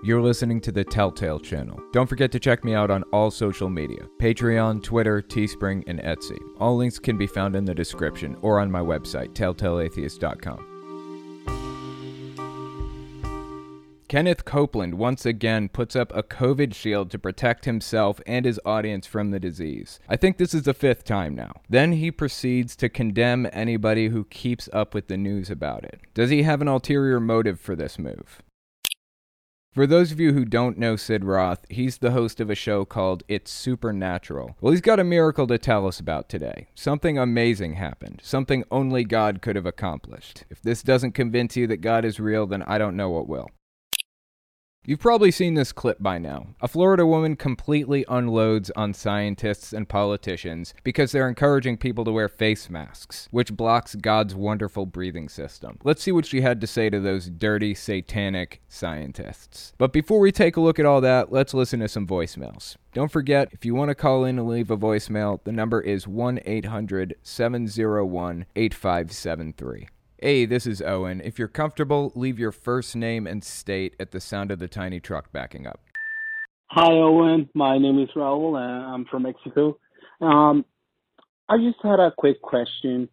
You're listening to the Telltale Channel. Don't forget to check me out on all social media Patreon, Twitter, Teespring, and Etsy. All links can be found in the description or on my website, telltaleatheist.com. Kenneth Copeland once again puts up a COVID shield to protect himself and his audience from the disease. I think this is the fifth time now. Then he proceeds to condemn anybody who keeps up with the news about it. Does he have an ulterior motive for this move? For those of you who don't know Sid Roth, he's the host of a show called It's Supernatural. Well, he's got a miracle to tell us about today. Something amazing happened, something only God could have accomplished. If this doesn't convince you that God is real, then I don't know what will. You've probably seen this clip by now. A Florida woman completely unloads on scientists and politicians because they're encouraging people to wear face masks, which blocks God's wonderful breathing system. Let's see what she had to say to those dirty, satanic scientists. But before we take a look at all that, let's listen to some voicemails. Don't forget, if you want to call in and leave a voicemail, the number is 1 800 701 8573. Hey, this is Owen. If you're comfortable, leave your first name and state at the sound of the tiny truck backing up. Hi, Owen. My name is Raul, and I'm from Mexico. Um, I just had a quick question.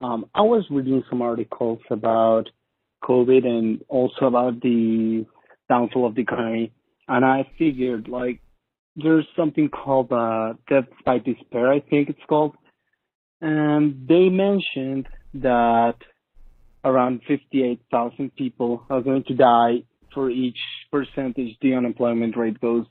Um, I was reading some articles about COVID and also about the downfall of the economy, and I figured like there's something called uh, death by despair, I think it's called, and they mentioned that around 58,000 people are going to die for each percentage the unemployment rate goes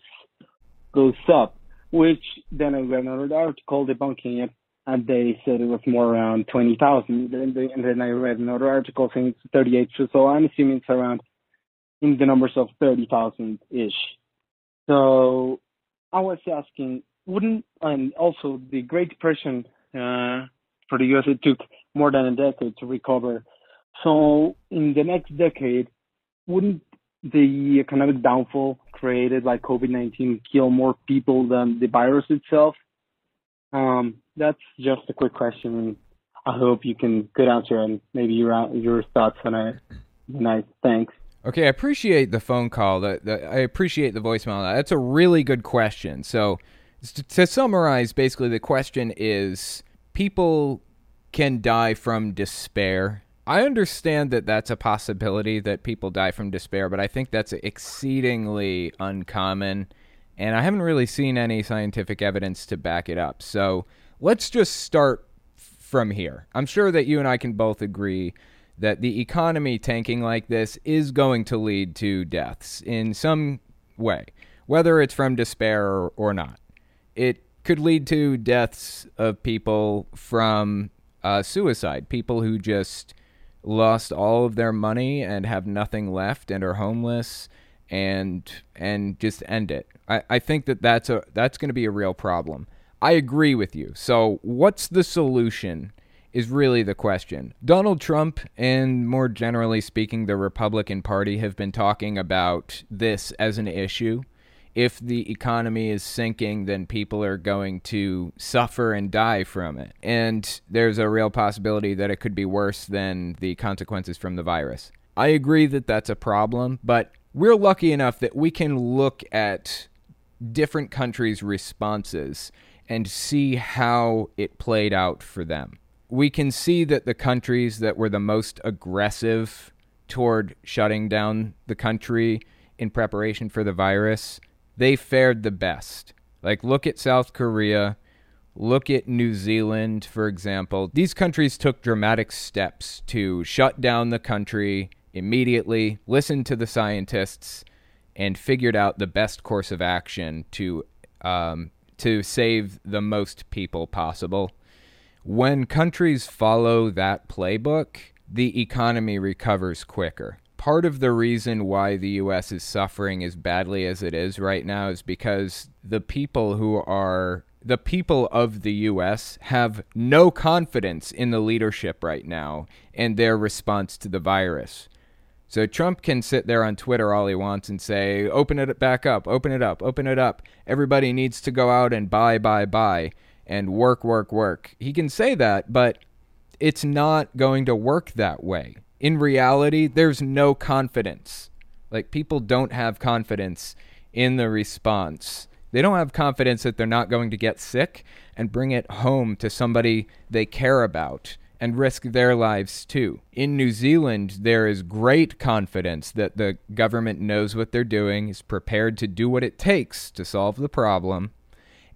goes up, which then I read another article debunking it, and they said it was more around 20,000. And then I read another article saying it's 38. So I'm assuming it's around in the numbers of 30,000 ish. So I was asking, wouldn't and also the Great Depression uh, for the U.S. it took more than a decade to recover so in the next decade, wouldn't the economic downfall created by COVID-19 kill more people than the virus itself? Um, that's just a quick question. I hope you can good answer and maybe your your thoughts on it. Nice, thanks. Okay, I appreciate the phone call. The, the, I appreciate the voicemail. That's a really good question. So, to, to summarize, basically, the question is: people can die from despair I understand that that's a possibility that people die from despair, but I think that's exceedingly uncommon. And I haven't really seen any scientific evidence to back it up. So let's just start from here. I'm sure that you and I can both agree that the economy tanking like this is going to lead to deaths in some way, whether it's from despair or, or not. It could lead to deaths of people from uh, suicide, people who just lost all of their money and have nothing left and are homeless and and just end it. I, I think that that's a that's going to be a real problem. I agree with you. So what's the solution? Is really the question. Donald Trump and more generally speaking, the Republican Party have been talking about this as an issue if the economy is sinking, then people are going to suffer and die from it. And there's a real possibility that it could be worse than the consequences from the virus. I agree that that's a problem, but we're lucky enough that we can look at different countries' responses and see how it played out for them. We can see that the countries that were the most aggressive toward shutting down the country in preparation for the virus they fared the best. Like, look at South Korea, look at New Zealand, for example. These countries took dramatic steps to shut down the country immediately, listened to the scientists, and figured out the best course of action to um, to save the most people possible. When countries follow that playbook, the economy recovers quicker part of the reason why the US is suffering as badly as it is right now is because the people who are the people of the US have no confidence in the leadership right now and their response to the virus. So Trump can sit there on Twitter all he wants and say, open it back up, open it up, open it up. Everybody needs to go out and buy, buy, buy, and work, work, work. He can say that, but it's not going to work that way in reality, there's no confidence. Like people don't have confidence in the response. They don't have confidence that they're not going to get sick and bring it home to somebody they care about and risk their lives too. In New Zealand, there is great confidence that the government knows what they're doing, is prepared to do what it takes to solve the problem,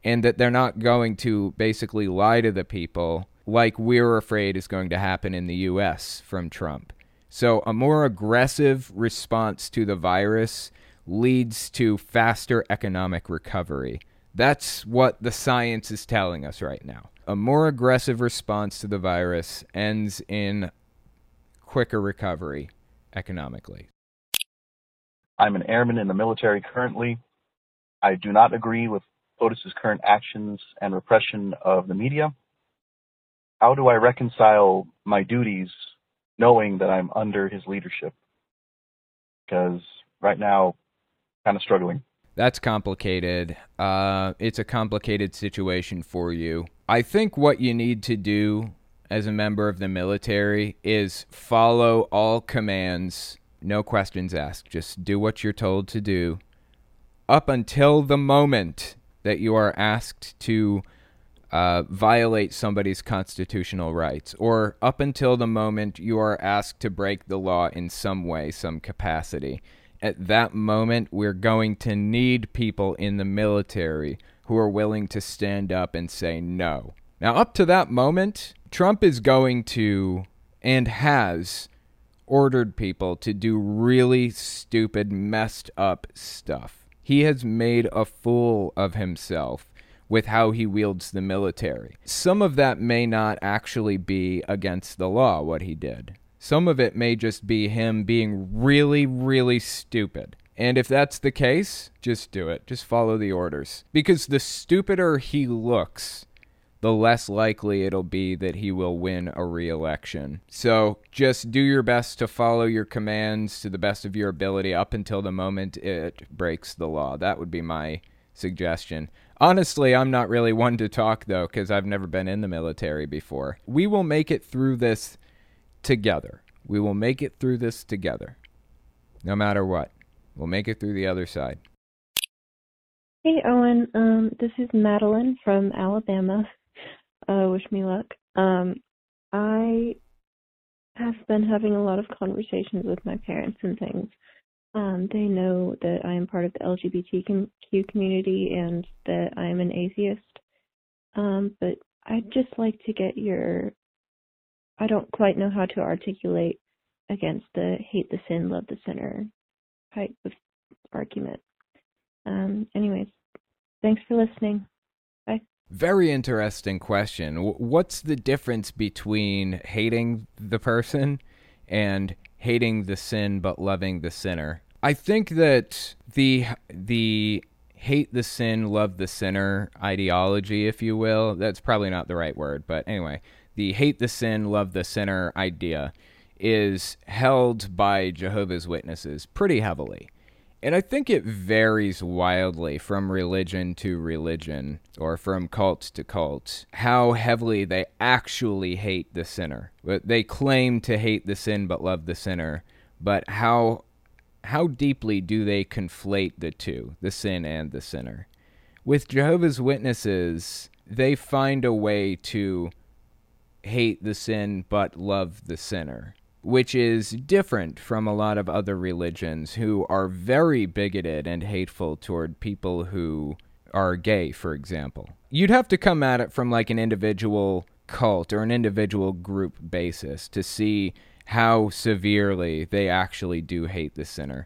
and that they're not going to basically lie to the people like we're afraid is going to happen in the US from Trump. So, a more aggressive response to the virus leads to faster economic recovery. That's what the science is telling us right now. A more aggressive response to the virus ends in quicker recovery economically. I'm an airman in the military currently. I do not agree with POTUS's current actions and repression of the media. How do I reconcile my duties knowing that I'm under his leadership? Because right now, kind of struggling. That's complicated. Uh, it's a complicated situation for you. I think what you need to do as a member of the military is follow all commands, no questions asked. Just do what you're told to do up until the moment that you are asked to uh, violate somebody's constitutional rights, or up until the moment you are asked to break the law in some way, some capacity at that moment, we're going to need people in the military who are willing to stand up and say no. Now, up to that moment, Trump is going to and has ordered people to do really stupid, messed up stuff. He has made a fool of himself with how he wields the military. Some of that may not actually be against the law, what he did. Some of it may just be him being really, really stupid. And if that's the case, just do it. Just follow the orders. Because the stupider he looks, the less likely it'll be that he will win a re election. So just do your best to follow your commands to the best of your ability up until the moment it breaks the law. That would be my suggestion. Honestly, I'm not really one to talk though, because I've never been in the military before. We will make it through this together. We will make it through this together. No matter what. We'll make it through the other side. Hey, Owen. Um, this is Madeline from Alabama. Uh, wish me luck. Um, I have been having a lot of conversations with my parents and things. Um, they know that I am part of the LGBTQ community and that I am an atheist. Um, but I'd just like to get your I don't quite know how to articulate against the hate the sin, love the sinner type of argument. Um, anyways, thanks for listening. Bye. Very interesting question. What's the difference between hating the person and hating the sin but loving the sinner? I think that the the hate the sin, love the sinner ideology, if you will, that's probably not the right word, but anyway, the hate the sin, love the sinner idea is held by Jehovah's Witnesses pretty heavily. And I think it varies wildly from religion to religion or from cult to cult how heavily they actually hate the sinner. They claim to hate the sin but love the sinner, but how how deeply do they conflate the two, the sin and the sinner? With Jehovah's Witnesses, they find a way to hate the sin but love the sinner, which is different from a lot of other religions who are very bigoted and hateful toward people who are gay, for example. You'd have to come at it from like an individual cult or an individual group basis to see how severely they actually do hate the sinner.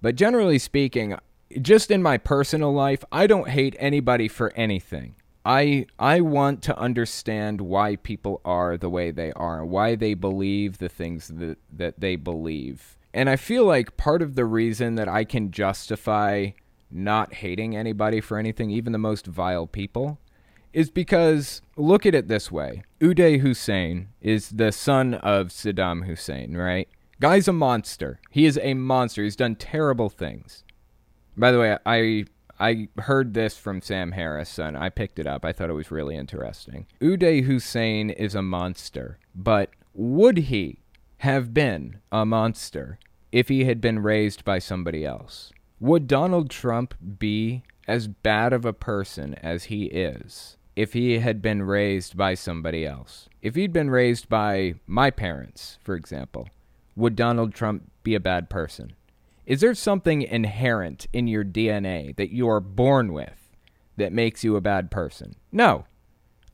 But generally speaking, just in my personal life, I don't hate anybody for anything. I I want to understand why people are the way they are, why they believe the things that that they believe. And I feel like part of the reason that I can justify not hating anybody for anything, even the most vile people, is because look at it this way. Uday Hussein is the son of Saddam Hussein, right? Guy's a monster. He is a monster. He's done terrible things. By the way, I I heard this from Sam Harris and I picked it up. I thought it was really interesting. Uday Hussein is a monster, but would he have been a monster if he had been raised by somebody else? Would Donald Trump be as bad of a person as he is if he had been raised by somebody else? If he'd been raised by my parents, for example, would Donald Trump be a bad person? Is there something inherent in your DNA that you are born with that makes you a bad person? No.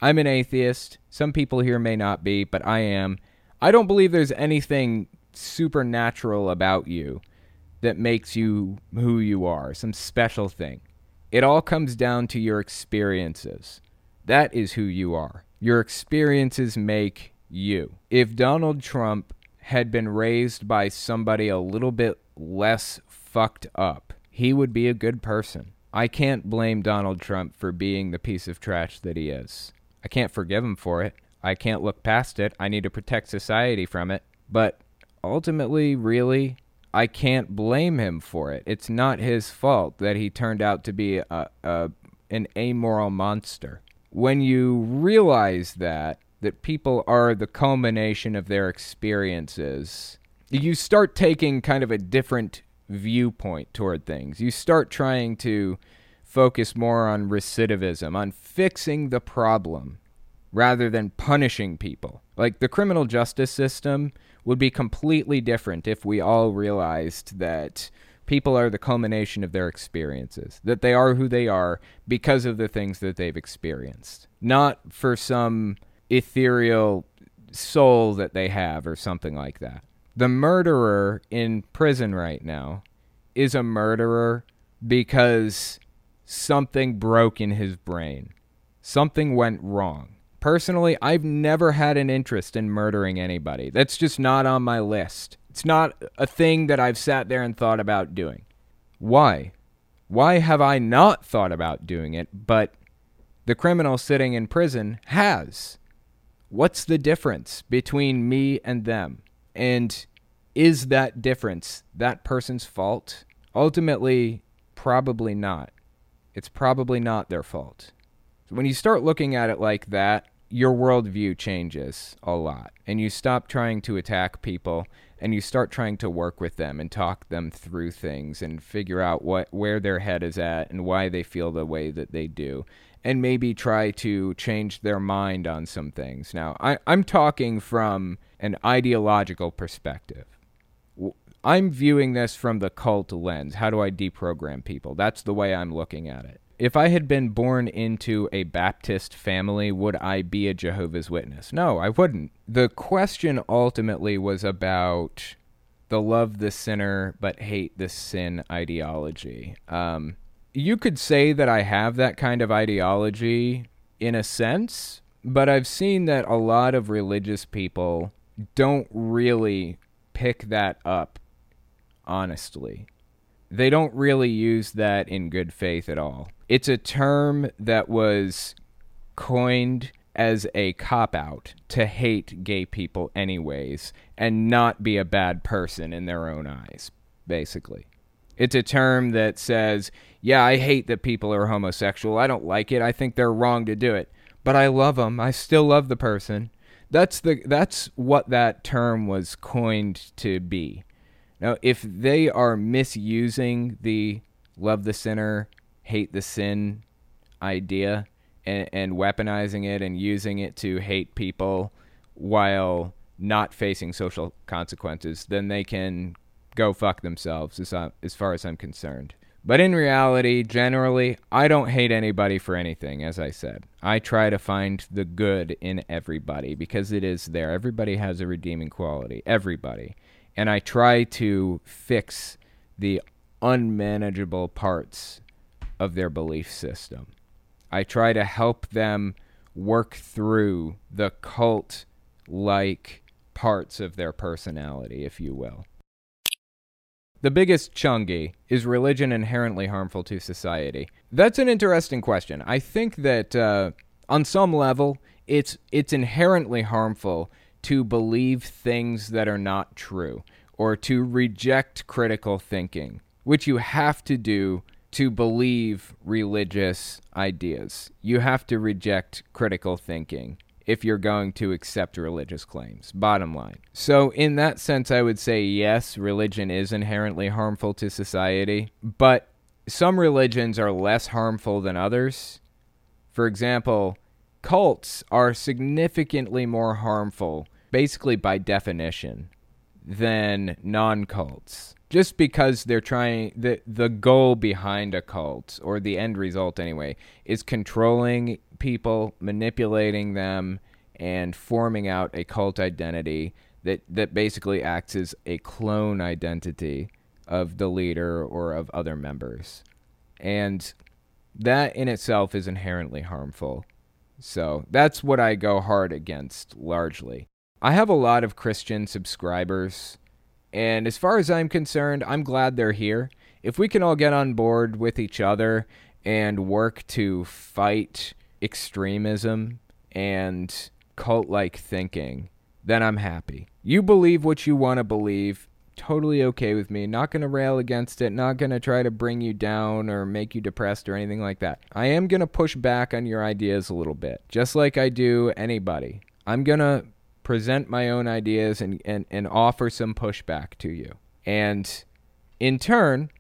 I'm an atheist. Some people here may not be, but I am. I don't believe there's anything supernatural about you that makes you who you are, some special thing. It all comes down to your experiences. That is who you are. Your experiences make you. If Donald Trump had been raised by somebody a little bit less fucked up, he would be a good person. I can't blame Donald Trump for being the piece of trash that he is. I can't forgive him for it. I can't look past it. I need to protect society from it. But ultimately, really, I can't blame him for it. It's not his fault that he turned out to be a, a an amoral monster. When you realize that that people are the culmination of their experiences, you start taking kind of a different viewpoint toward things. You start trying to focus more on recidivism, on fixing the problem rather than punishing people. Like the criminal justice system would be completely different if we all realized that people are the culmination of their experiences, that they are who they are because of the things that they've experienced, not for some ethereal soul that they have or something like that. The murderer in prison right now is a murderer because something broke in his brain. Something went wrong. Personally, I've never had an interest in murdering anybody. That's just not on my list. It's not a thing that I've sat there and thought about doing. Why? Why have I not thought about doing it, but the criminal sitting in prison has? What's the difference between me and them? And is that difference that person's fault? Ultimately, probably not. It's probably not their fault. When you start looking at it like that, your worldview changes a lot. And you stop trying to attack people and you start trying to work with them and talk them through things and figure out what where their head is at and why they feel the way that they do and maybe try to change their mind on some things. Now, I, I'm talking from an ideological perspective. I'm viewing this from the cult lens. How do I deprogram people? That's the way I'm looking at it. If I had been born into a Baptist family, would I be a Jehovah's Witness? No, I wouldn't. The question ultimately was about the love the sinner but hate the sin ideology. Um, you could say that I have that kind of ideology in a sense, but I've seen that a lot of religious people don't really pick that up honestly. They don't really use that in good faith at all. It's a term that was coined as a cop out to hate gay people, anyways, and not be a bad person in their own eyes, basically. It's a term that says, yeah, I hate that people are homosexual. I don't like it. I think they're wrong to do it. But I love them. I still love the person. That's the that's what that term was coined to be. Now, if they are misusing the love the sinner, hate the sin idea and, and as it and using it to hate people while not facing social consequences, then they can go fuck themselves as, uh, as far as I'm concerned. But in reality, generally, I don't hate anybody for anything, as I said. I try to find the good in everybody because it is there. Everybody has a redeeming quality. Everybody and I try to fix the unmanageable parts of their belief system. I try to help them work through the cult like parts of their personality, if you will. The biggest chungi is religion inherently harmful to society? That's an interesting question. I think that uh, on some level, it's it's inherently harmful to believe things that are not true or to reject critical thinking, which you have to do to believe religious ideas. You have to reject critical thinking if you're going to accept religious claims. Bottom line. So, in that sense, I would say yes, religion is inherently harmful to society, but some religions are less harmful than others. For example, cults are significantly more harmful, basically by definition, than non cults. Just because they're trying, the, the goal behind a cult, or the end result anyway, is controlling people, manipulating them, and forming out a cult identity that, that basically acts as a clone identity of the leader or of other members. And that in itself is inherently harmful. So that's what I go hard against largely. I have a lot of Christian subscribers, and as far as I'm concerned, I'm glad they're here. If we can all get on board with each other and work to fight extremism and cult like thinking, then I'm happy. You believe what you want to believe. Totally okay with me. Not going to rail against it. Not going to try to bring you down or make you depressed or anything like that. I am going to push back on your ideas a little bit, just like I do anybody. I'm going to present my own ideas and, and, and offer some pushback to you. And in turn,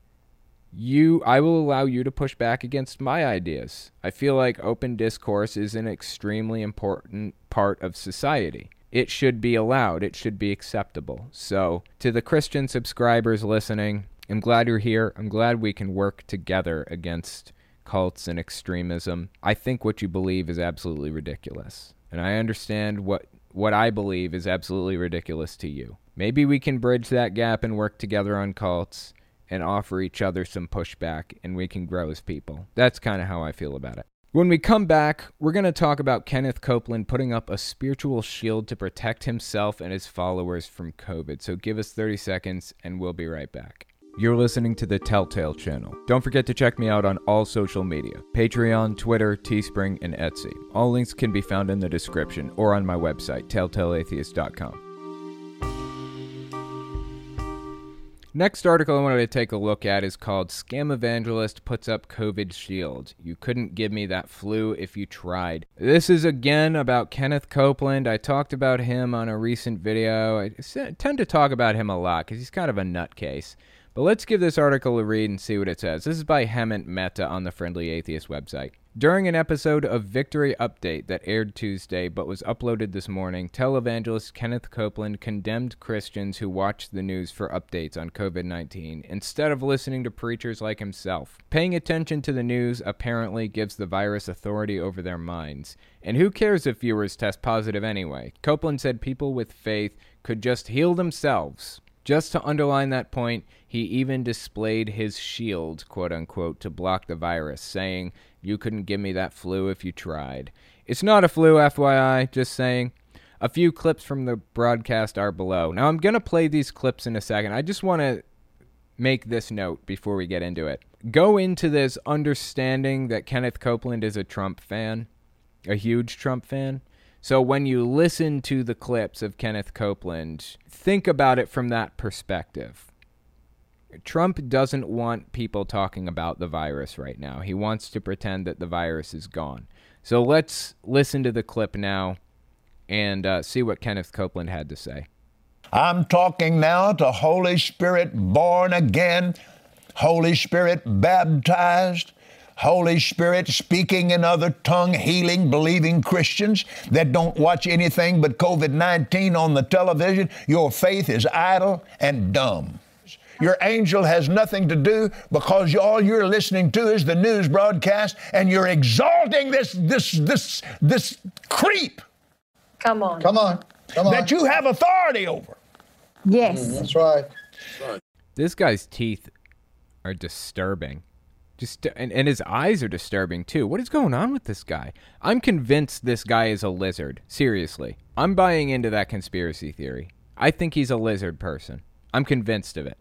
you I will allow you to push back against my ideas. I feel like open discourse is an extremely important part of society. It should be allowed, it should be acceptable. So, to the Christian subscribers listening, I'm glad you're here. I'm glad we can work together against cults and extremism. I think what you believe is absolutely ridiculous. And I understand what what I believe is absolutely ridiculous to you. Maybe we can bridge that gap and work together on cults and offer each other some pushback and we can grow as people. That's kind of how I feel about it. When we come back, we're going to talk about Kenneth Copeland putting up a spiritual shield to protect himself and his followers from COVID. So give us 30 seconds and we'll be right back. You're listening to the Telltale channel. Don't forget to check me out on all social media Patreon, Twitter, Teespring, and Etsy. All links can be found in the description or on my website, telltaleatheist.com. Next article I wanted to take a look at is called Scam Evangelist Puts Up COVID Shield. You couldn't give me that flu if you tried. This is again about Kenneth Copeland. I talked about him on a recent video. I tend to talk about him a lot because he's kind of a nutcase. But let's give this article a read and see what it says. This is by Hemant Mehta on the Friendly Atheist website. During an episode of Victory Update that aired Tuesday but was uploaded this morning, televangelist Kenneth Copeland condemned Christians who watch the news for updates on COVID 19 instead of listening to preachers like himself. Paying attention to the news apparently gives the virus authority over their minds. And who cares if viewers test positive anyway? Copeland said people with faith could just heal themselves. Just to underline that point, he even displayed his shield, quote unquote, to block the virus, saying, You couldn't give me that flu if you tried. It's not a flu, FYI, just saying. A few clips from the broadcast are below. Now, I'm going to play these clips in a second. I just want to make this note before we get into it. Go into this understanding that Kenneth Copeland is a Trump fan, a huge Trump fan. So when you listen to the clips of Kenneth Copeland, think about it from that perspective. Trump doesn't want people talking about the virus right now. He wants to pretend that the virus is gone. So let's listen to the clip now and uh, see what Kenneth Copeland had to say. I'm talking now to Holy Spirit born again, Holy Spirit baptized, Holy Spirit speaking in other tongue, healing, believing Christians that don't watch anything but COVID 19 on the television. Your faith is idle and dumb. Your angel has nothing to do because all you're listening to is the news broadcast and you're exalting this, this, this, this creep. Come on. Come on. Come on. That you have authority over. Yes. Mm, that's right. This guy's teeth are disturbing. Just and, and his eyes are disturbing too. What is going on with this guy? I'm convinced this guy is a lizard. Seriously. I'm buying into that conspiracy theory. I think he's a lizard person. I'm convinced of it.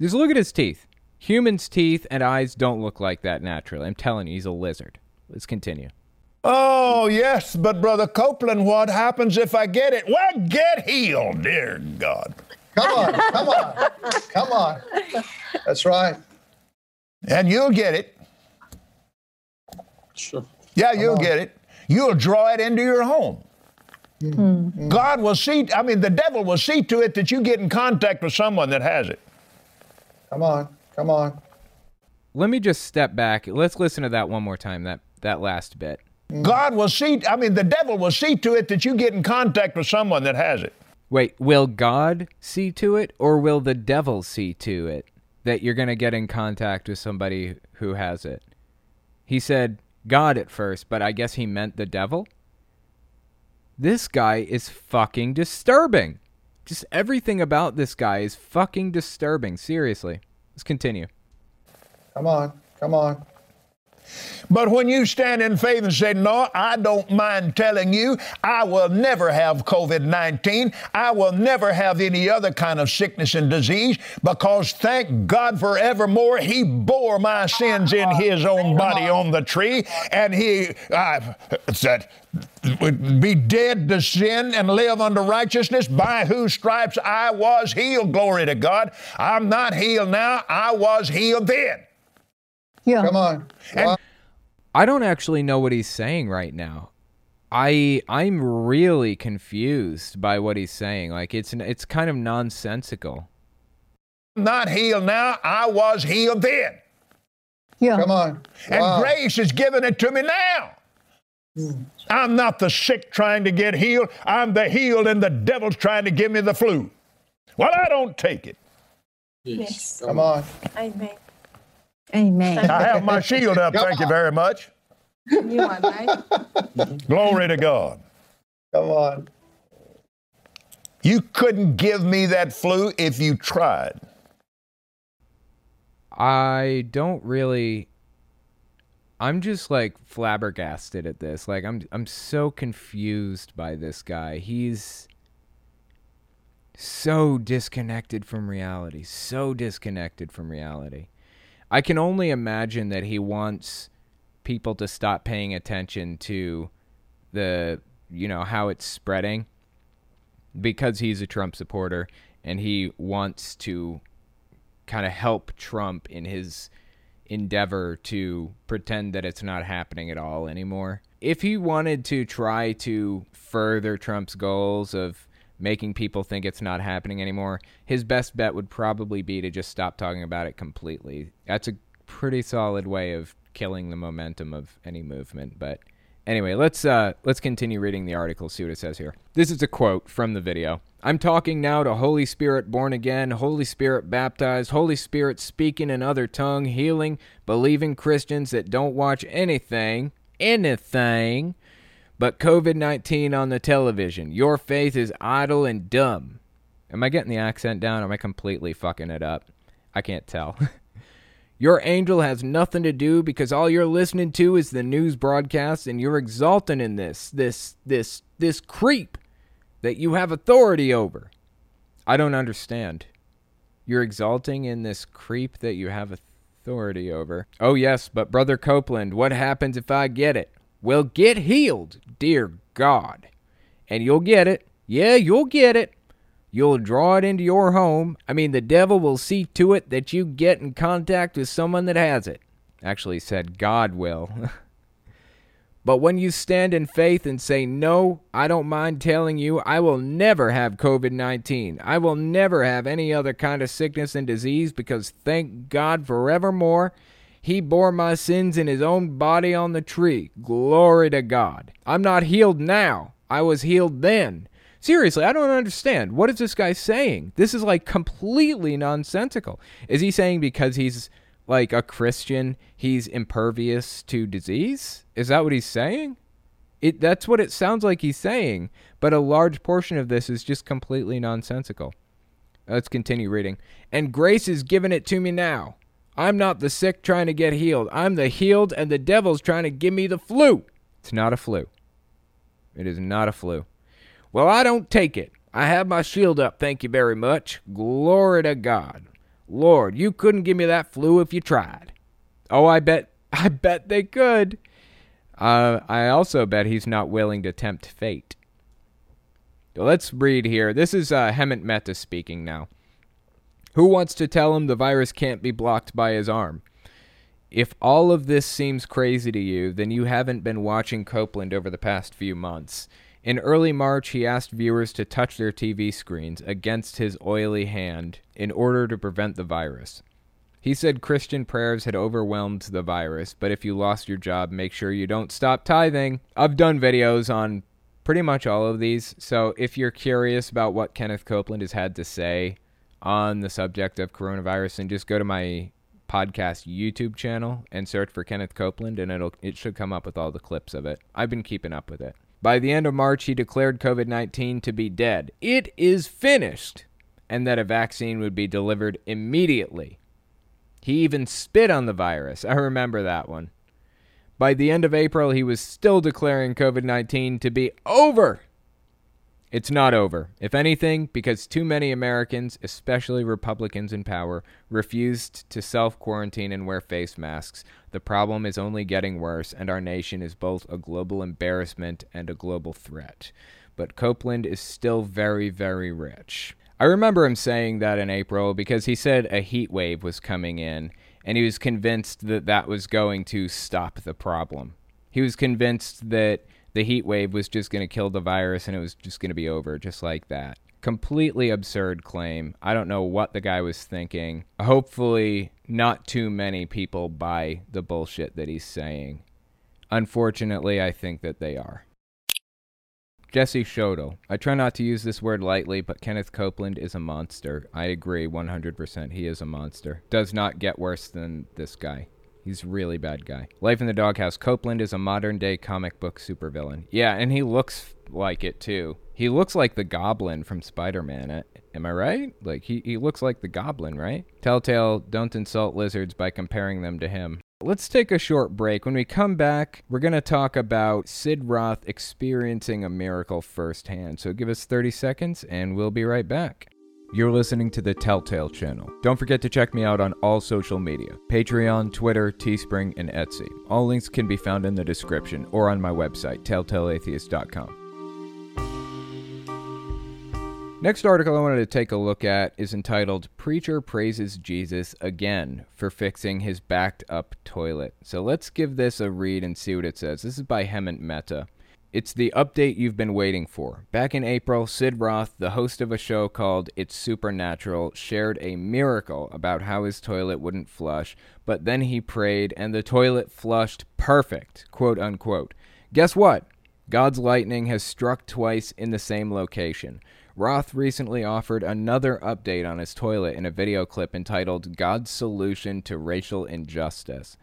Just look at his teeth. Humans' teeth and eyes don't look like that naturally. I'm telling you, he's a lizard. Let's continue. Oh, yes, but Brother Copeland, what happens if I get it? Well, get healed, dear God. Come on. Come on. Come on. That's right. And you'll get it. Sure. Yeah, you'll get it. you'll draw it into your home. Hmm. God will see, I mean, the devil will see to it that you get in contact with someone that has it. Come on. Come on. Let me just step back. Let's listen to that one more time. That that last bit. Hmm. God will see, I mean, the devil will see to it that you get in contact with someone that has it. Wait, will God see to it or will the devil see to it that you're going to get in contact with somebody who has it? He said God at first, but I guess he meant the devil? This guy is fucking disturbing. Just everything about this guy is fucking disturbing. Seriously. Let's continue. Come on. Come on. But when you stand in faith and say, No, I don't mind telling you, I will never have COVID 19. I will never have any other kind of sickness and disease because thank God forevermore, He bore my sins in His own body on the tree. And He uh, said, be dead to sin and live unto righteousness, by whose stripes I was healed. Glory to God. I'm not healed now, I was healed then. Yeah. Come on. And- Wow. I don't actually know what he's saying right now. I I'm really confused by what he's saying. Like it's it's kind of nonsensical. not healed now, I was healed then. Yeah. Come on. And Wow. grace is giving it to me now. I'm not the sick trying to get healed. I'm the healed, and the devil's trying to give me the flu. Well, I don't take it. Yes. Come on. Amen. Amen. I have my shield up. Thank you very much. You are right. Glory to God. Come on. You couldn't give me that flu if you tried. I don't really I'm just like flabbergasted at this. Like I'm I'm so confused by this guy. He's so disconnected from reality. So disconnected from reality. I can only imagine that he wants people to stop paying attention to the you know how it's spreading because he's a Trump supporter and he wants to kind of help Trump in his endeavor to pretend that it's not happening at all anymore. If he wanted to try to further Trump's goals of making people think it's not happening anymore, his best bet would probably be to just stop talking about it completely. That's a pretty solid way of killing the momentum of any movement, but Anyway, let's uh, let's continue reading the article. See what it says here. This is a quote from the video. I'm talking now to Holy Spirit born again, Holy Spirit baptized, Holy Spirit speaking in other tongue, healing, believing Christians that don't watch anything, anything, but COVID 19 on the television. Your faith is idle and dumb. Am I getting the accent down? Or am I completely fucking it up? I can't tell. Your angel has nothing to do because all you're listening to is the news broadcast and you're exulting in this, this, this, this creep that you have authority over. I don't understand. You're exulting in this creep that you have authority over. Oh, yes, but Brother Copeland, what happens if I get it? Well, get healed, dear God. And you'll get it. Yeah, you'll get it. You'll draw it into your home. I mean, the devil will see to it that you get in contact with someone that has it. Actually, said God will. but when you stand in faith and say, No, I don't mind telling you, I will never have COVID 19. I will never have any other kind of sickness and disease because thank God forevermore. He bore my sins in his own body on the tree. Glory to God. I'm not healed now. I was healed then. Seriously, I don't understand. What is this guy saying? This is like completely nonsensical. Is he saying because he's like a Christian, he's impervious to disease? Is that what he's saying? It that's what it sounds like he's saying, but a large portion of this is just completely nonsensical. Let's continue reading. And grace is giving it to me now. I'm not the sick trying to get healed. I'm the healed and the devil's trying to give me the flu. It's not a flu. It is not a flu. Well, I don't take it. I have my shield up, thank you very much. Glory to God. Lord, you couldn't give me that flu if you tried. Oh, I bet I bet they could. Uh, I also bet he's not willing to tempt fate. Let's read here. This is uh, Hemant Mehta speaking now. Who wants to tell him the virus can't be blocked by his arm? If all of this seems crazy to you, then you haven't been watching Copeland over the past few months. In early March, he asked viewers to touch their TV screens against his oily hand in order to prevent the virus. He said Christian prayers had overwhelmed the virus, but if you lost your job, make sure you don't stop tithing. I've done videos on pretty much all of these, so if you're curious about what Kenneth Copeland has had to say on the subject of coronavirus, and just go to my podcast YouTube channel and search for Kenneth Copeland, and it'll it should come up with all the clips of it. I've been keeping up with it. By the end of March, he declared COVID 19 to be dead. It is finished, and that a vaccine would be delivered immediately. He even spit on the virus. I remember that one. By the end of April, he was still declaring COVID 19 to be over. It's not over. If anything, because too many Americans, especially Republicans in power, refused to self quarantine and wear face masks, the problem is only getting worse, and our nation is both a global embarrassment and a global threat. But Copeland is still very, very rich. I remember him saying that in April because he said a heat wave was coming in, and he was convinced that that was going to stop the problem. He was convinced that the heat wave was just going to kill the virus and it was just going to be over just like that. Completely absurd claim. I don't know what the guy was thinking. Hopefully, not too many people buy the bullshit that he's saying. Unfortunately, I think that they are. Jesse Shodel. I try not to use this word lightly, but Kenneth Copeland is a monster. I agree 100%. He is a monster. Does not get worse than this guy. He's a really bad guy. Life in the Doghouse. Copeland is a modern day comic book supervillain. Yeah, and he looks like it too. He looks like the Goblin from Spider Man. Am I right? Like, he, he looks like the Goblin, right? Telltale, don't insult lizards by comparing them to him. Let's take a short break. When we come back, we're going to talk about Sid Roth experiencing a miracle firsthand. So give us 30 seconds and we'll be right back. You're listening to the Telltale channel. Don't forget to check me out on all social media Patreon, Twitter, Teespring, and Etsy. All links can be found in the description or on my website, telltaleatheist.com. Next article I wanted to take a look at is entitled Preacher Praises Jesus Again for Fixing His Backed Up Toilet. So let's give this a read and see what it says. This is by Hemant Mehta. It's the update you've been waiting for. Back in April, Sid Roth, the host of a show called It's Supernatural, shared a miracle about how his toilet wouldn't flush, but then he prayed and the toilet flushed perfect, quote unquote. Guess what? God's lightning has struck twice in the same location. Roth recently offered another update on his toilet in a video clip entitled God's Solution to Racial Injustice.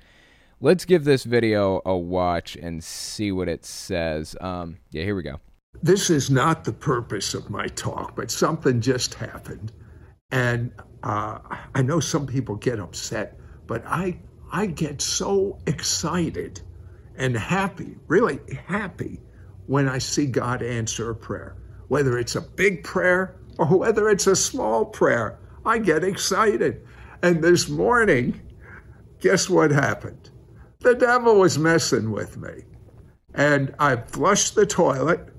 Let's give this video a watch and see what it says. Um, yeah, here we go. This is not the purpose of my talk, but something just happened. And uh, I know some people get upset, but I, I get so excited and happy, really happy, when I see God answer a prayer whether it's a big prayer or whether it's a small prayer. I get excited. And this morning, guess what happened? The devil was messing with me. And I flushed the toilet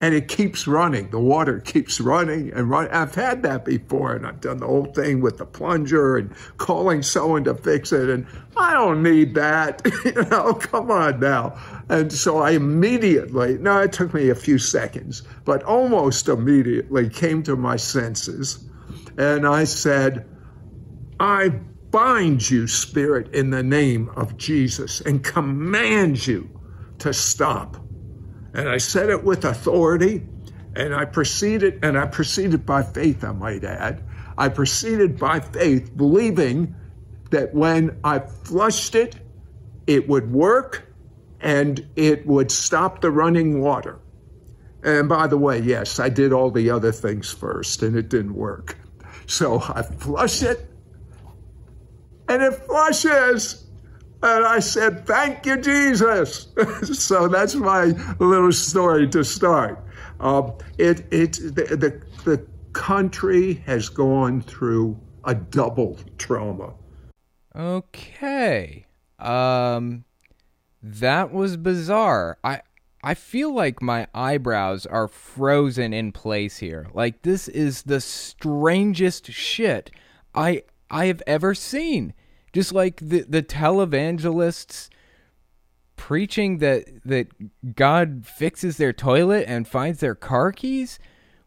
and it keeps running. The water keeps running and running. I've had that before, and I've done the whole thing with the plunger and calling someone to fix it. And I don't need that. you know, come on now. And so I immediately, no, it took me a few seconds, but almost immediately came to my senses. And I said, I bind you, Spirit, in the name of Jesus, and command you to stop and I said it with authority, and I proceeded, and I proceeded by faith, I might add. I proceeded by faith, believing that when I flushed it, it would work and it would stop the running water. And by the way, yes, I did all the other things first and it didn't work. So I flush it and it flushes. And I said, Thank you, Jesus. so that's my little story to start. Um, it, it, the, the, the country has gone through a double trauma. Okay. Um, that was bizarre. I, I feel like my eyebrows are frozen in place here. Like this is the strangest shit I I have ever seen. Just like the the televangelists preaching that that God fixes their toilet and finds their car keys?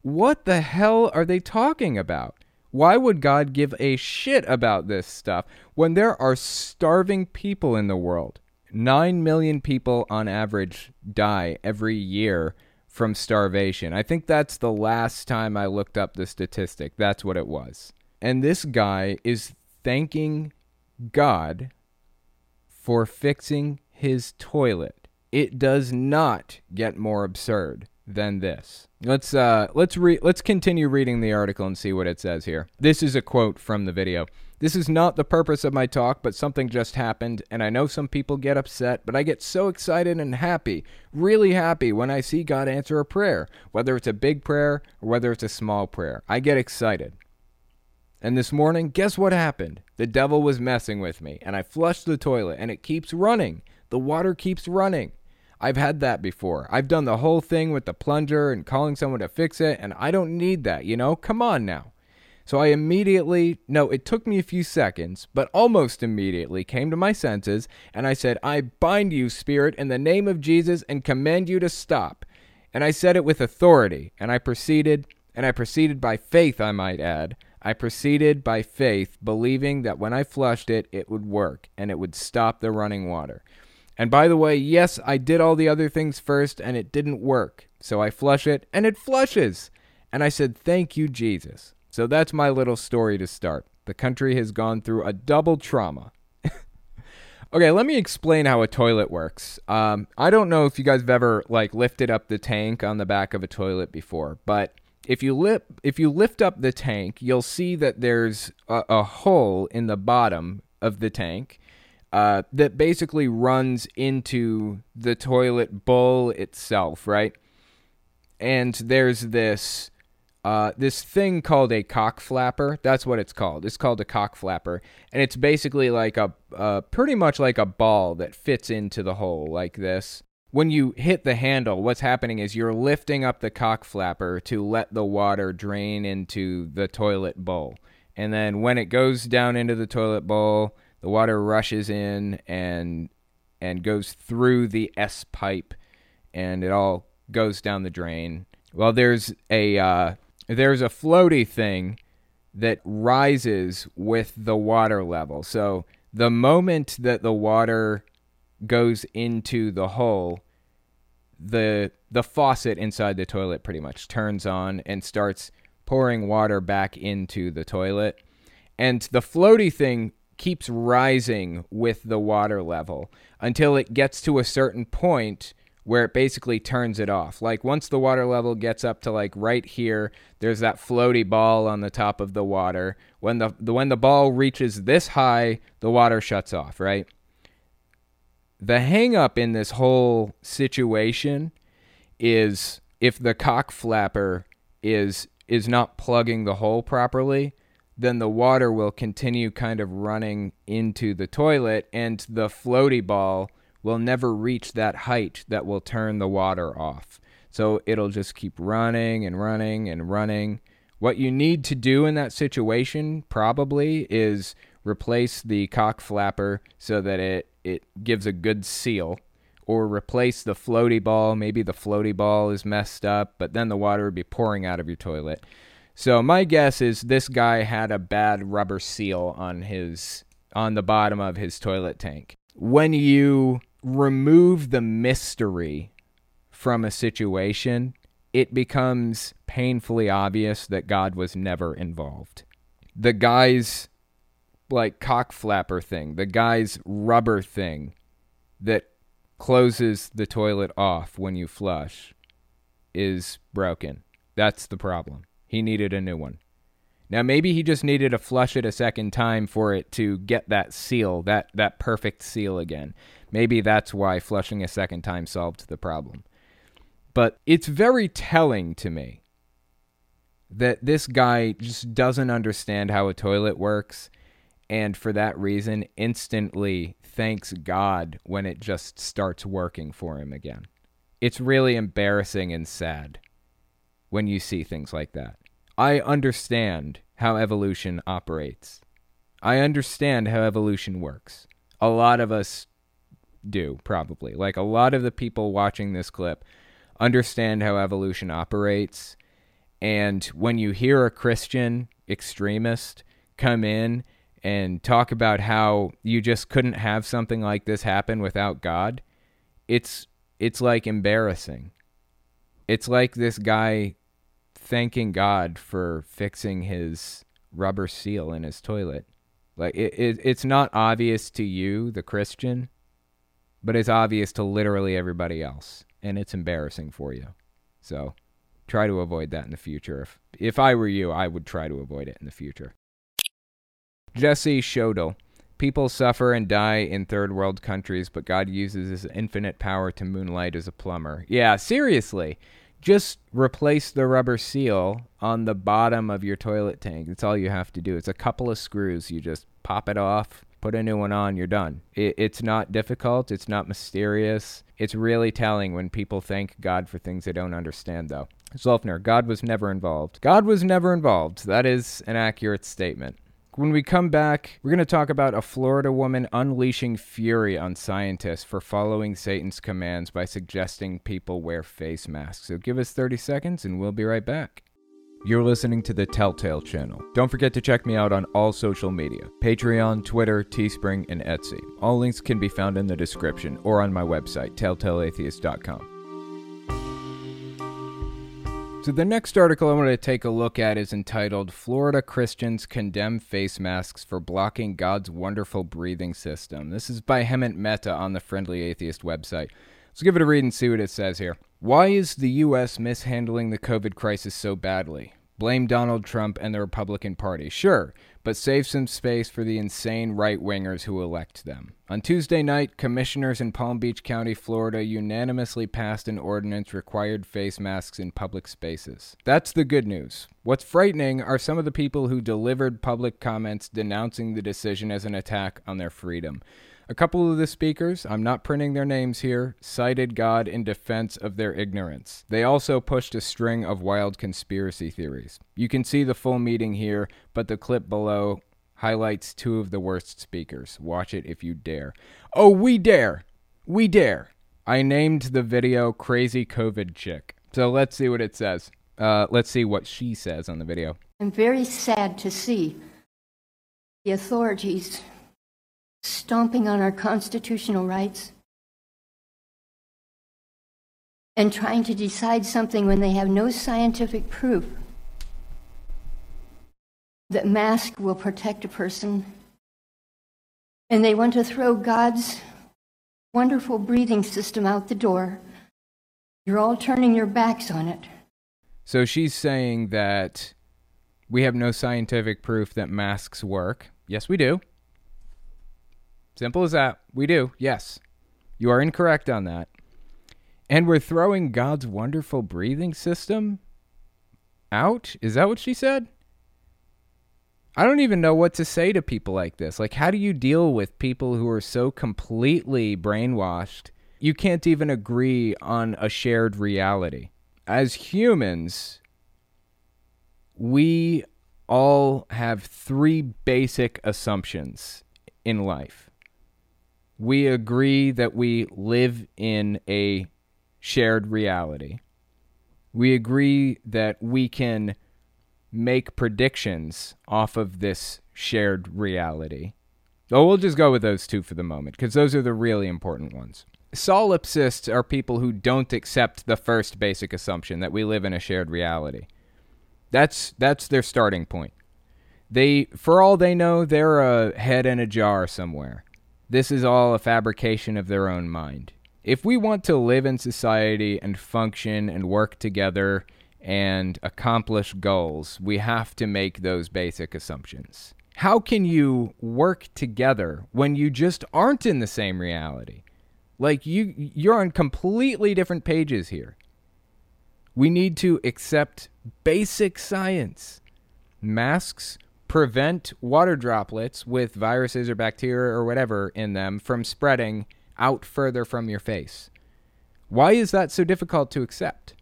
What the hell are they talking about? Why would God give a shit about this stuff when there are starving people in the world? 9 million people on average die every year from starvation. I think that's the last time I looked up the statistic. That's what it was. And this guy is thanking God for fixing his toilet. It does not get more absurd than this. Let's uh let's re- let's continue reading the article and see what it says here. This is a quote from the video. This is not the purpose of my talk, but something just happened, and I know some people get upset, but I get so excited and happy, really happy when I see God answer a prayer, whether it's a big prayer or whether it's a small prayer. I get excited. And this morning, guess what happened? The devil was messing with me, and I flushed the toilet, and it keeps running. The water keeps running. I've had that before. I've done the whole thing with the plunger and calling someone to fix it, and I don't need that, you know? Come on now. So I immediately, no, it took me a few seconds, but almost immediately came to my senses, and I said, I bind you, spirit, in the name of Jesus, and command you to stop. And I said it with authority, and I proceeded, and I proceeded by faith, I might add. I proceeded by faith, believing that when I flushed it, it would work, and it would stop the running water. And by the way, yes, I did all the other things first and it didn't work. So I flush it and it flushes. And I said, Thank you, Jesus. So that's my little story to start. The country has gone through a double trauma. okay, let me explain how a toilet works. Um, I don't know if you guys have ever like lifted up the tank on the back of a toilet before, but if you lift if you lift up the tank, you'll see that there's a, a hole in the bottom of the tank, uh, that basically runs into the toilet bowl itself, right? And there's this uh, this thing called a cock flapper. That's what it's called. It's called a cock flapper, and it's basically like a uh, pretty much like a ball that fits into the hole like this. When you hit the handle, what's happening is you're lifting up the cock flapper to let the water drain into the toilet bowl. And then when it goes down into the toilet bowl, the water rushes in and and goes through the S pipe, and it all goes down the drain. Well, there's a uh, there's a floaty thing that rises with the water level. So the moment that the water goes into the hole, the the faucet inside the toilet pretty much turns on and starts pouring water back into the toilet. And the floaty thing keeps rising with the water level until it gets to a certain point where it basically turns it off. Like once the water level gets up to like right here, there's that floaty ball on the top of the water. When the, the when the ball reaches this high, the water shuts off, right? The hang up in this whole situation is if the cock flapper is is not plugging the hole properly, then the water will continue kind of running into the toilet and the floaty ball will never reach that height that will turn the water off. So it'll just keep running and running and running. What you need to do in that situation probably is replace the cock flapper so that it, it gives a good seal or replace the floaty ball. Maybe the floaty ball is messed up, but then the water would be pouring out of your toilet. So my guess is this guy had a bad rubber seal on his on the bottom of his toilet tank. When you remove the mystery from a situation, it becomes painfully obvious that God was never involved. The guy's like cock flapper thing, the guy's rubber thing that closes the toilet off when you flush is broken. That's the problem. He needed a new one. Now maybe he just needed to flush it a second time for it to get that seal, that that perfect seal again. Maybe that's why flushing a second time solved the problem. But it's very telling to me that this guy just doesn't understand how a toilet works and for that reason instantly thanks God when it just starts working for him again. It's really embarrassing and sad when you see things like that. I understand how evolution operates. I understand how evolution works. A lot of us do, probably. Like a lot of the people watching this clip understand how evolution operates. And when you hear a Christian extremist come in and talk about how you just couldn't have something like this happen without God, it's it's like embarrassing. It's like this guy thanking God for fixing his rubber seal in his toilet. Like it, it it's not obvious to you, the Christian, but it's obvious to literally everybody else, and it's embarrassing for you. So try to avoid that in the future. If if I were you, I would try to avoid it in the future. Jesse Shodel. People suffer and die in third world countries, but God uses his infinite power to moonlight as a plumber. Yeah, seriously. Just replace the rubber seal on the bottom of your toilet tank. That's all you have to do. It's a couple of screws. You just pop it off, put a new one on, you're done. It, it's not difficult, it's not mysterious. It's really telling when people thank God for things they don't understand, though. Zolfner, God was never involved. God was never involved. That is an accurate statement. When we come back, we're going to talk about a Florida woman unleashing fury on scientists for following Satan's commands by suggesting people wear face masks. So give us 30 seconds and we'll be right back. You're listening to the Telltale channel. Don't forget to check me out on all social media Patreon, Twitter, Teespring, and Etsy. All links can be found in the description or on my website, telltaleatheist.com. So, the next article I want to take a look at is entitled Florida Christians Condemn Face Masks for Blocking God's Wonderful Breathing System. This is by Hemant Mehta on the Friendly Atheist website. Let's give it a read and see what it says here. Why is the U.S. mishandling the COVID crisis so badly? Blame Donald Trump and the Republican Party. Sure, but save some space for the insane right wingers who elect them. On Tuesday night, commissioners in Palm Beach County, Florida unanimously passed an ordinance required face masks in public spaces. That's the good news. What's frightening are some of the people who delivered public comments denouncing the decision as an attack on their freedom. A couple of the speakers, I'm not printing their names here, cited God in defense of their ignorance. They also pushed a string of wild conspiracy theories. You can see the full meeting here, but the clip below highlights two of the worst speakers. Watch it if you dare. Oh, we dare! We dare! I named the video Crazy COVID Chick. So let's see what it says. Uh, let's see what she says on the video. I'm very sad to see the authorities stomping on our constitutional rights and trying to decide something when they have no scientific proof that mask will protect a person. And they want to throw God's wonderful breathing system out the door. You're all turning your backs on it. So she's saying that we have no scientific proof that masks work. Yes, we do. Simple as that. We do. Yes. You are incorrect on that. And we're throwing God's wonderful breathing system out? Is that what she said? I don't even know what to say to people like this. Like, how do you deal with people who are so completely brainwashed? You can't even agree on a shared reality. As humans, we all have three basic assumptions in life we agree that we live in a shared reality. We agree that we can make predictions off of this shared reality. So we'll just go with those two for the moment because those are the really important ones. Solipsists are people who don't accept the first basic assumption that we live in a shared reality. That's that's their starting point. They for all they know they're a head in a jar somewhere. This is all a fabrication of their own mind. If we want to live in society and function and work together and accomplish goals, we have to make those basic assumptions. How can you work together when you just aren't in the same reality? Like you you're on completely different pages here. We need to accept basic science. Masks prevent water droplets with viruses or bacteria or whatever in them from spreading out further from your face. Why is that so difficult to accept?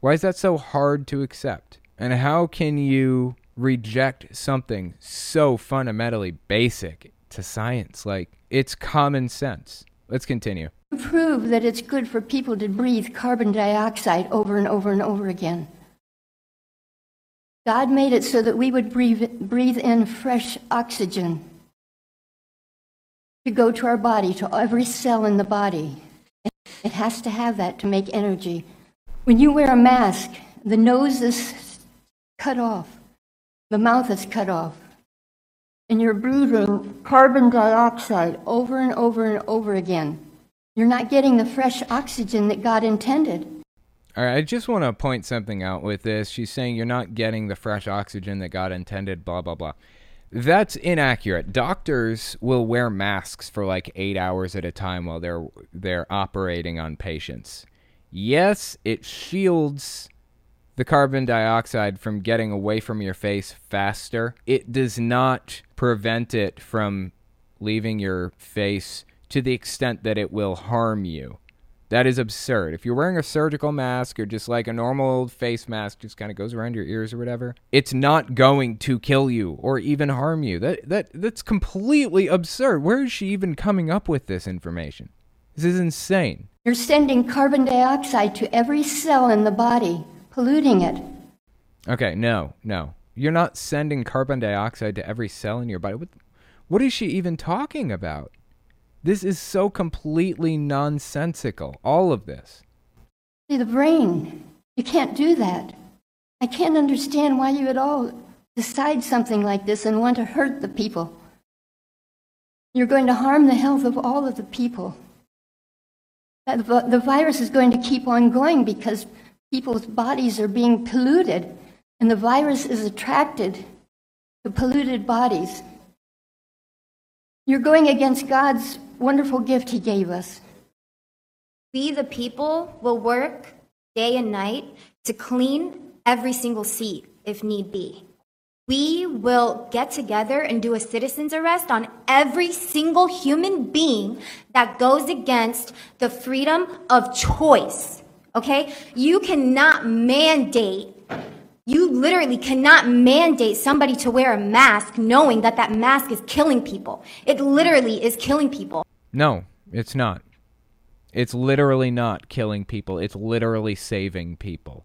Why is that so hard to accept? And how can you reject something so fundamentally basic to science? Like, it's common sense. Let's continue. Prove that it's good for people to breathe carbon dioxide over and over and over again. God made it so that we would breathe, breathe in fresh oxygen to go to our body, to every cell in the body. It has to have that to make energy. When you wear a mask, the nose is cut off, the mouth is cut off, and you're breathing carbon dioxide over and over and over again. You're not getting the fresh oxygen that God intended. All right, I just want to point something out with this. She's saying you're not getting the fresh oxygen that God intended, blah, blah, blah. That's inaccurate. Doctors will wear masks for like eight hours at a time while they're they're operating on patients. Yes, it shields the carbon dioxide from getting away from your face faster. It does not prevent it from leaving your face to the extent that it will harm you. That is absurd. If you're wearing a surgical mask or just like a normal old face mask, just kind of goes around your ears or whatever, it's not going to kill you or even harm you. That that that's completely absurd. Where is she even coming up with this information? This is insane. You're sending carbon dioxide to every cell in the body, polluting it. Okay, no, no. You're not sending carbon dioxide to every cell in your body. What, what is she even talking about? This is so completely nonsensical. All of this. The brain, you can't do that. I can't understand why you would all decide something like this and want to hurt the people. You're going to harm the health of all of the people. The virus is going to keep on going because people's bodies are being polluted, and the virus is attracted to polluted bodies. You're going against God's wonderful gift He gave us. We, the people, will work day and night to clean every single seat if need be. We will get together and do a citizen's arrest on every single human being that goes against the freedom of choice. Okay? You cannot mandate, you literally cannot mandate somebody to wear a mask knowing that that mask is killing people. It literally is killing people. No, it's not. It's literally not killing people. It's literally saving people.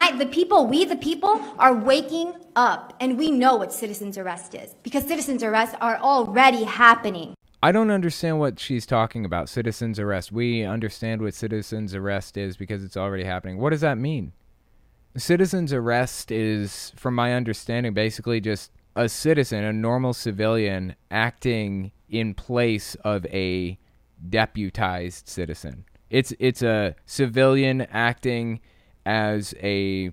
I- The people, we the people, are waking up and we know what citizen's arrest is because citizen's arrests are already happening. I don't understand what she's talking about. Citizens arrest. We understand what citizens arrest is because it's already happening. What does that mean? Citizens arrest is, from my understanding, basically just a citizen, a normal civilian, acting in place of a deputized citizen. It's it's a civilian acting as a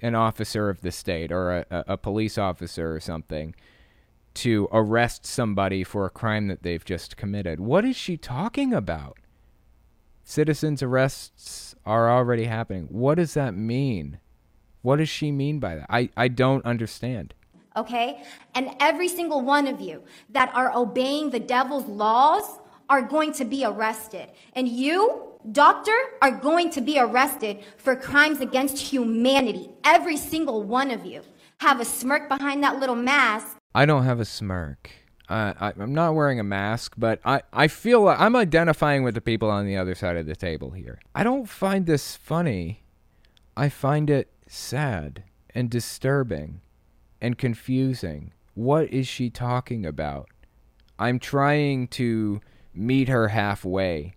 an officer of the state or a, a, police officer or something to arrest somebody for a crime that they've just committed. What is she talking about? Citizens arrests are already happening. What does that mean? What does she mean by that? I, I don't understand. okay? And every single one of you that are obeying the devil's laws are going to be arrested. And you, doctor, are going to be arrested for crimes against humanity. Every single one of you have a smirk behind that little mask. I don't have a smirk. Uh, I, I'm not wearing a mask, but I, I feel like I'm identifying with the people on the other side of the table here. I don't find this funny. I find it sad and disturbing and confusing. What is she talking about? I'm trying to meet her halfway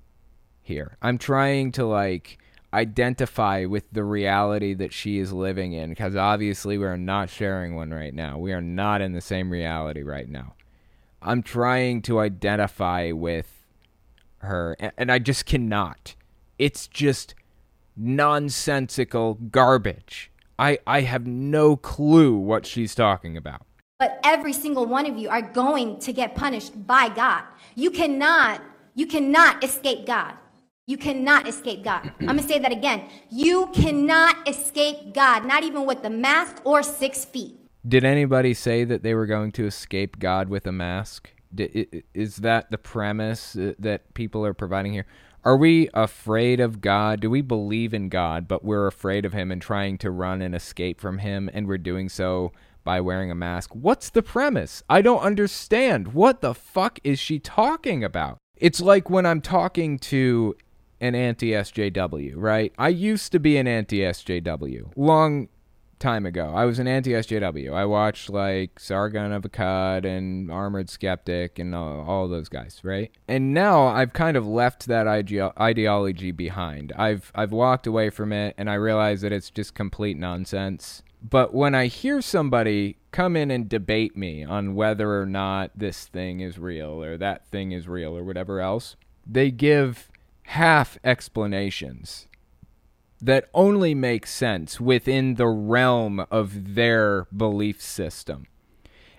here. I'm trying to like identify with the reality that she is living in because obviously we're not sharing one right now. We are not in the same reality right now. I'm trying to identify with her and I just cannot. It's just nonsensical garbage. I I have no clue what she's talking about. But every single one of you are going to get punished by God. You cannot, you cannot escape God. You cannot escape God. I'm gonna say that again. You cannot escape God, not even with the mask or six feet. Did anybody say that they were going to escape God with a mask? Is that the premise uh, that people are providing here? Are we afraid of God? Do we believe in God, but we're afraid of Him and trying to run and escape from Him, and we're doing so by wearing a mask. What's the premise? I don't understand. What the fuck is she talking about? It's like when I'm talking to an anti SJW, right? I used to be an anti SJW long time ago. I was an anti SJW. I watched like Sargon of Akkad and Armored Skeptic and all, all those guys, right? And now I've kind of left that ide- ideology behind. I've I've walked away from it and I realize that it's just complete nonsense. But when I hear somebody come in and debate me on whether or not this thing is real or that thing is real or whatever else, they give half explanations that only make sense within the realm of their belief system.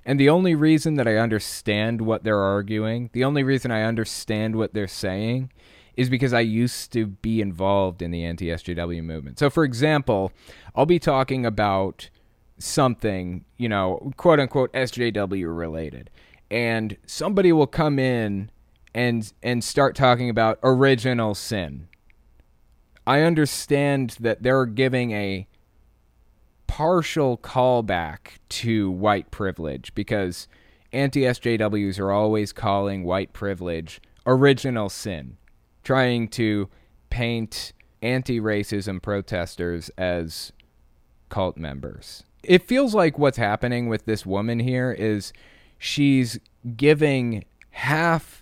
And the only reason that I understand what they're arguing, the only reason I understand what they're saying, is because I used to be involved in the anti SJW movement. So, for example, I'll be talking about something, you know, quote unquote SJW related, and somebody will come in and and start talking about original sin I understand that they're giving a partial callback to white privilege because anti SJWs are always calling white privilege original sin, trying to paint anti racism protesters as cult members. It feels like what's happening with this woman here is she's giving half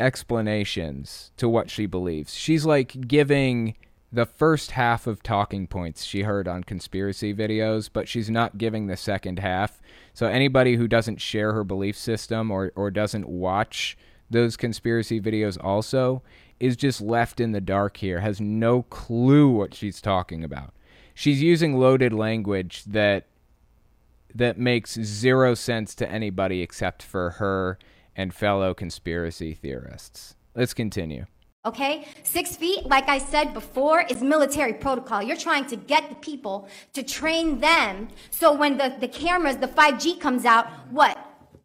explanations to what she believes. She's like giving the first half of talking points she heard on conspiracy videos, but she's not giving the second half. So anybody who doesn't share her belief system or, or doesn't watch those conspiracy videos also is just left in the dark here, has no clue what she's talking about. She's using loaded language that that makes zero sense to anybody except for her and fellow conspiracy theorists. Let's continue. Okay? Six feet, like I said before, is military protocol. You're trying to get the people to train them so when the, the cameras, the 5G comes out, what?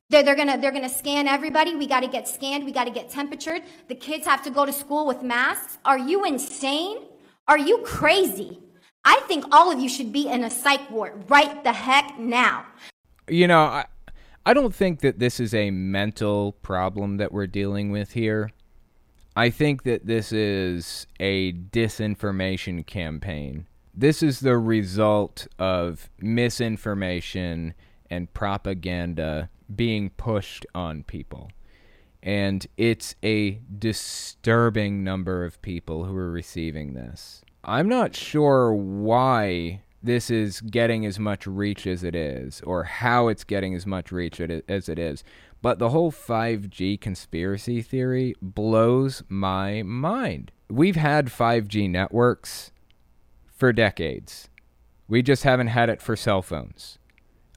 They're, they're gonna they're gonna scan everybody. We gotta get scanned, we gotta get temperatured. The kids have to go to school with masks. Are you insane? Are you crazy? I think all of you should be in a psych ward right the heck now. You know, I, I don't think that this is a mental problem that we're dealing with here. I think that this is a disinformation campaign. This is the result of misinformation and propaganda being pushed on people. And it's a disturbing number of people who are receiving this. I'm not sure why this is getting as much reach as it is, or how it's getting as much reach as it is. But the whole 5G conspiracy theory blows my mind. We've had 5G networks for decades. We just haven't had it for cell phones.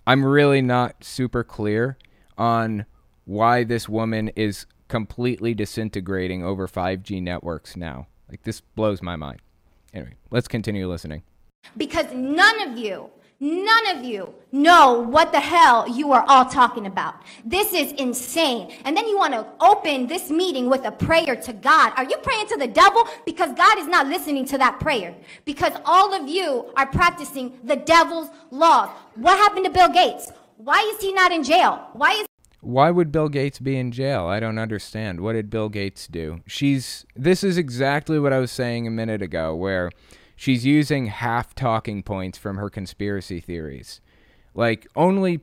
I'm really not super clear on why this woman is completely disintegrating over 5G networks now. Like, this blows my mind. Anyway, let's continue listening. Because none of you, none of you know what the hell you are all talking about. This is insane. And then you want to open this meeting with a prayer to God. Are you praying to the devil? Because God is not listening to that prayer. Because all of you are practicing the devil's laws. What happened to Bill Gates? Why is he not in jail? Why is why would Bill Gates be in jail? I don't understand. What did Bill Gates do? She's this is exactly what I was saying a minute ago where she's using half talking points from her conspiracy theories. Like only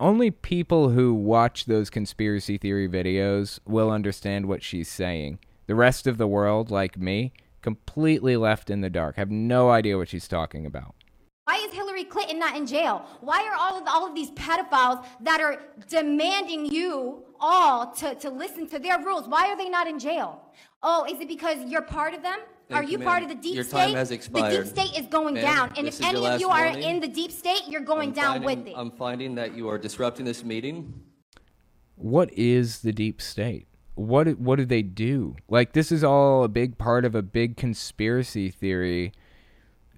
only people who watch those conspiracy theory videos will understand what she's saying. The rest of the world, like me, completely left in the dark. Have no idea what she's talking about. Why is Hillary Clinton not in jail? Why are all of, all of these pedophiles that are demanding you all to, to listen to their rules, why are they not in jail? Oh, is it because you're part of them? Thank are you, you part of the deep Your state? time has expired. The deep state is going down. And if any of you are warning. in the deep state, you're going I'm down finding, with it. I'm finding that you are disrupting this meeting. What is the deep state? What what do they do? Like this is all a big part of a big conspiracy theory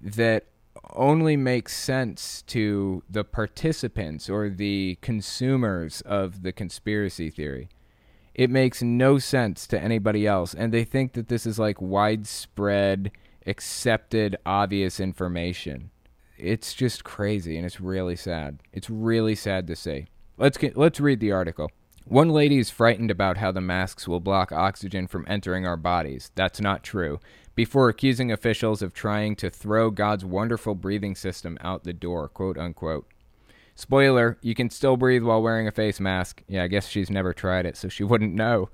that only makes sense to the participants or the consumers of the conspiracy theory. It makes no sense to anybody else. And they think that this is like widespread, accepted, obvious information. it's just crazy and it's really sad. It's really sad to see. Let's get, let's read the article. One lady is frightened about how the masks will block oxygen from entering our bodies. That's not true. Before accusing officials of trying to throw God's wonderful breathing system out the door, quote unquote. Spoiler, you can still breathe while wearing a face mask. Yeah, I guess she's never tried it, so she wouldn't know.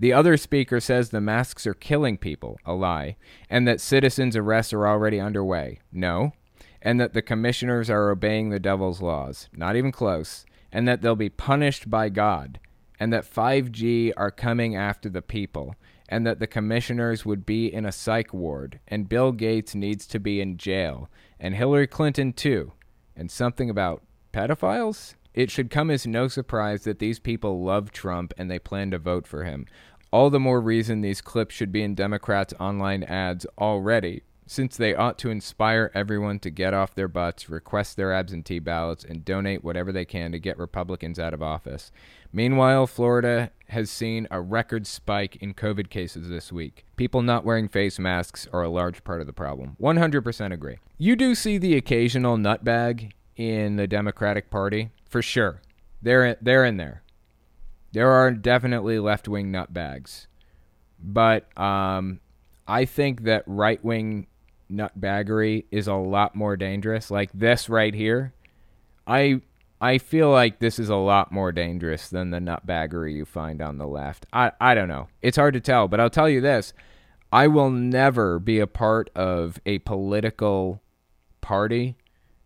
The other speaker says the masks are killing people, a lie, and that citizens' arrests are already underway. No. And that the commissioners are obeying the devil's laws. Not even close. And that they'll be punished by God. And that 5G are coming after the people. And that the commissioners would be in a psych ward. And Bill Gates needs to be in jail. And Hillary Clinton, too. And something about pedophiles? It should come as no surprise that these people love Trump and they plan to vote for him. All the more reason these clips should be in Democrats' online ads already, since they ought to inspire everyone to get off their butts, request their absentee ballots, and donate whatever they can to get Republicans out of office. Meanwhile, Florida has seen a record spike in COVID cases this week. People not wearing face masks are a large part of the problem. 100% agree. You do see the occasional nutbag in the Democratic Party, for sure. They're they're in there. There are definitely left wing nutbags, but um, I think that right wing nutbaggery is a lot more dangerous. Like this right here, I I feel like this is a lot more dangerous than the nutbaggery you find on the left. I I don't know. It's hard to tell, but I'll tell you this: I will never be a part of a political party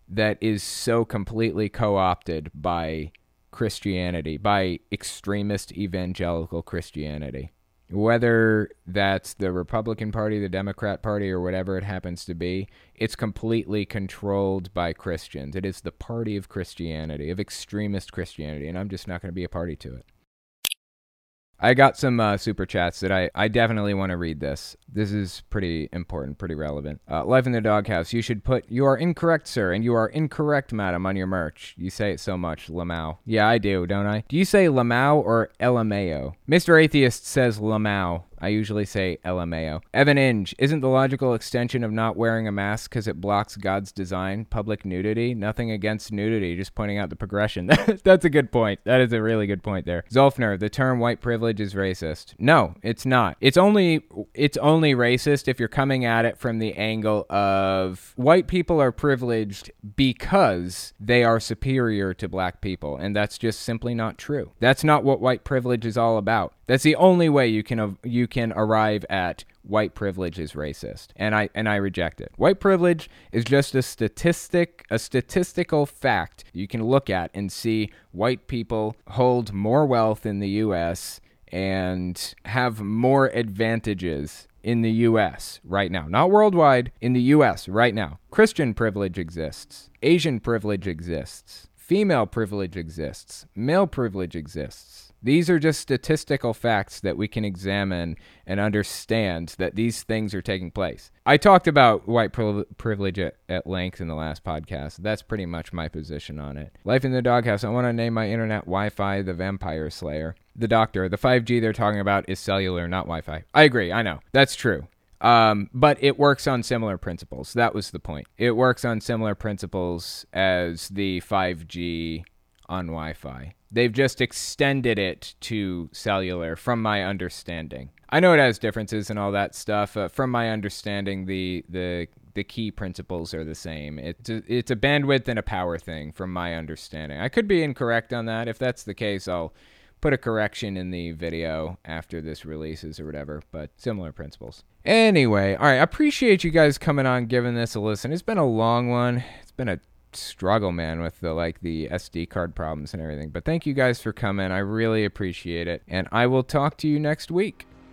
that is so completely co-opted by Christianity, by extremist evangelical Christianity. Whether that's the Republican Party, the Democrat Party, or whatever it happens to be, it's completely controlled by Christians. It is the party of Christianity, of extremist Christianity, and I'm just not going to be a party to it. I got some uh, super chats that I, I definitely want to read this. This is pretty important, pretty relevant. Uh, Life in the Doghouse. You should put, you are incorrect, sir, and you are incorrect, madam, on your merch. You say it so much, Lamau. Yeah, I do, don't I? Do you say Lamau or Elameo? Mr. Atheist says Lamau. I usually say LMAO. Evan Inge, isn't the logical extension of not wearing a mask because it blocks God's design public nudity? Nothing against nudity, just pointing out the progression. That's a good point. That is a really good point there. Zolfner, the term white privilege is racist. No, it's not. It's only it's only racist if you're coming at it from the angle of white people are privileged because they are superior to black people, and that's just simply not true. That's not what white privilege is all about. That's the only way you can you can arrive at white privilege is racist, and I and I reject it. White privilege is just a statistic, a statistical fact you can look at and see white people hold more wealth in the U.S. and have more advantages in the US right now. Not worldwide, in the US right now. Christian privilege exists. Asian privilege exists. Female privilege exists. Male privilege exists. These are just statistical facts that we can examine and understand that these things are taking place. I talked about white privilege at, at, length in the last podcast. That's pretty much my position on it. Life in the doghouse. I want to name my internet Wi Fi the Vampire Slayer. The doctor, the 5G they're talking about is cellular, not Wi Fi. I agree. I know. That's true. Um, but it works on similar principles. That was the point. It works on similar principles as the 5G on Wi Fi. They've just extended it to cellular, from my understanding. I know it has differences and all that stuff. Uh, from my understanding, the the the key principles are the same. It's a, it's a bandwidth and a power thing, from my understanding. I could be incorrect on that. If that's the case, I'll put a correction in the video after this releases or whatever, but similar principles. Anyway, all right, I appreciate you guys coming on, giving this a listen. It's been a long one. It's been a struggle, man, with the like the SD card problems and everything. But thank you guys for coming. I really appreciate it. And I will talk to you next week.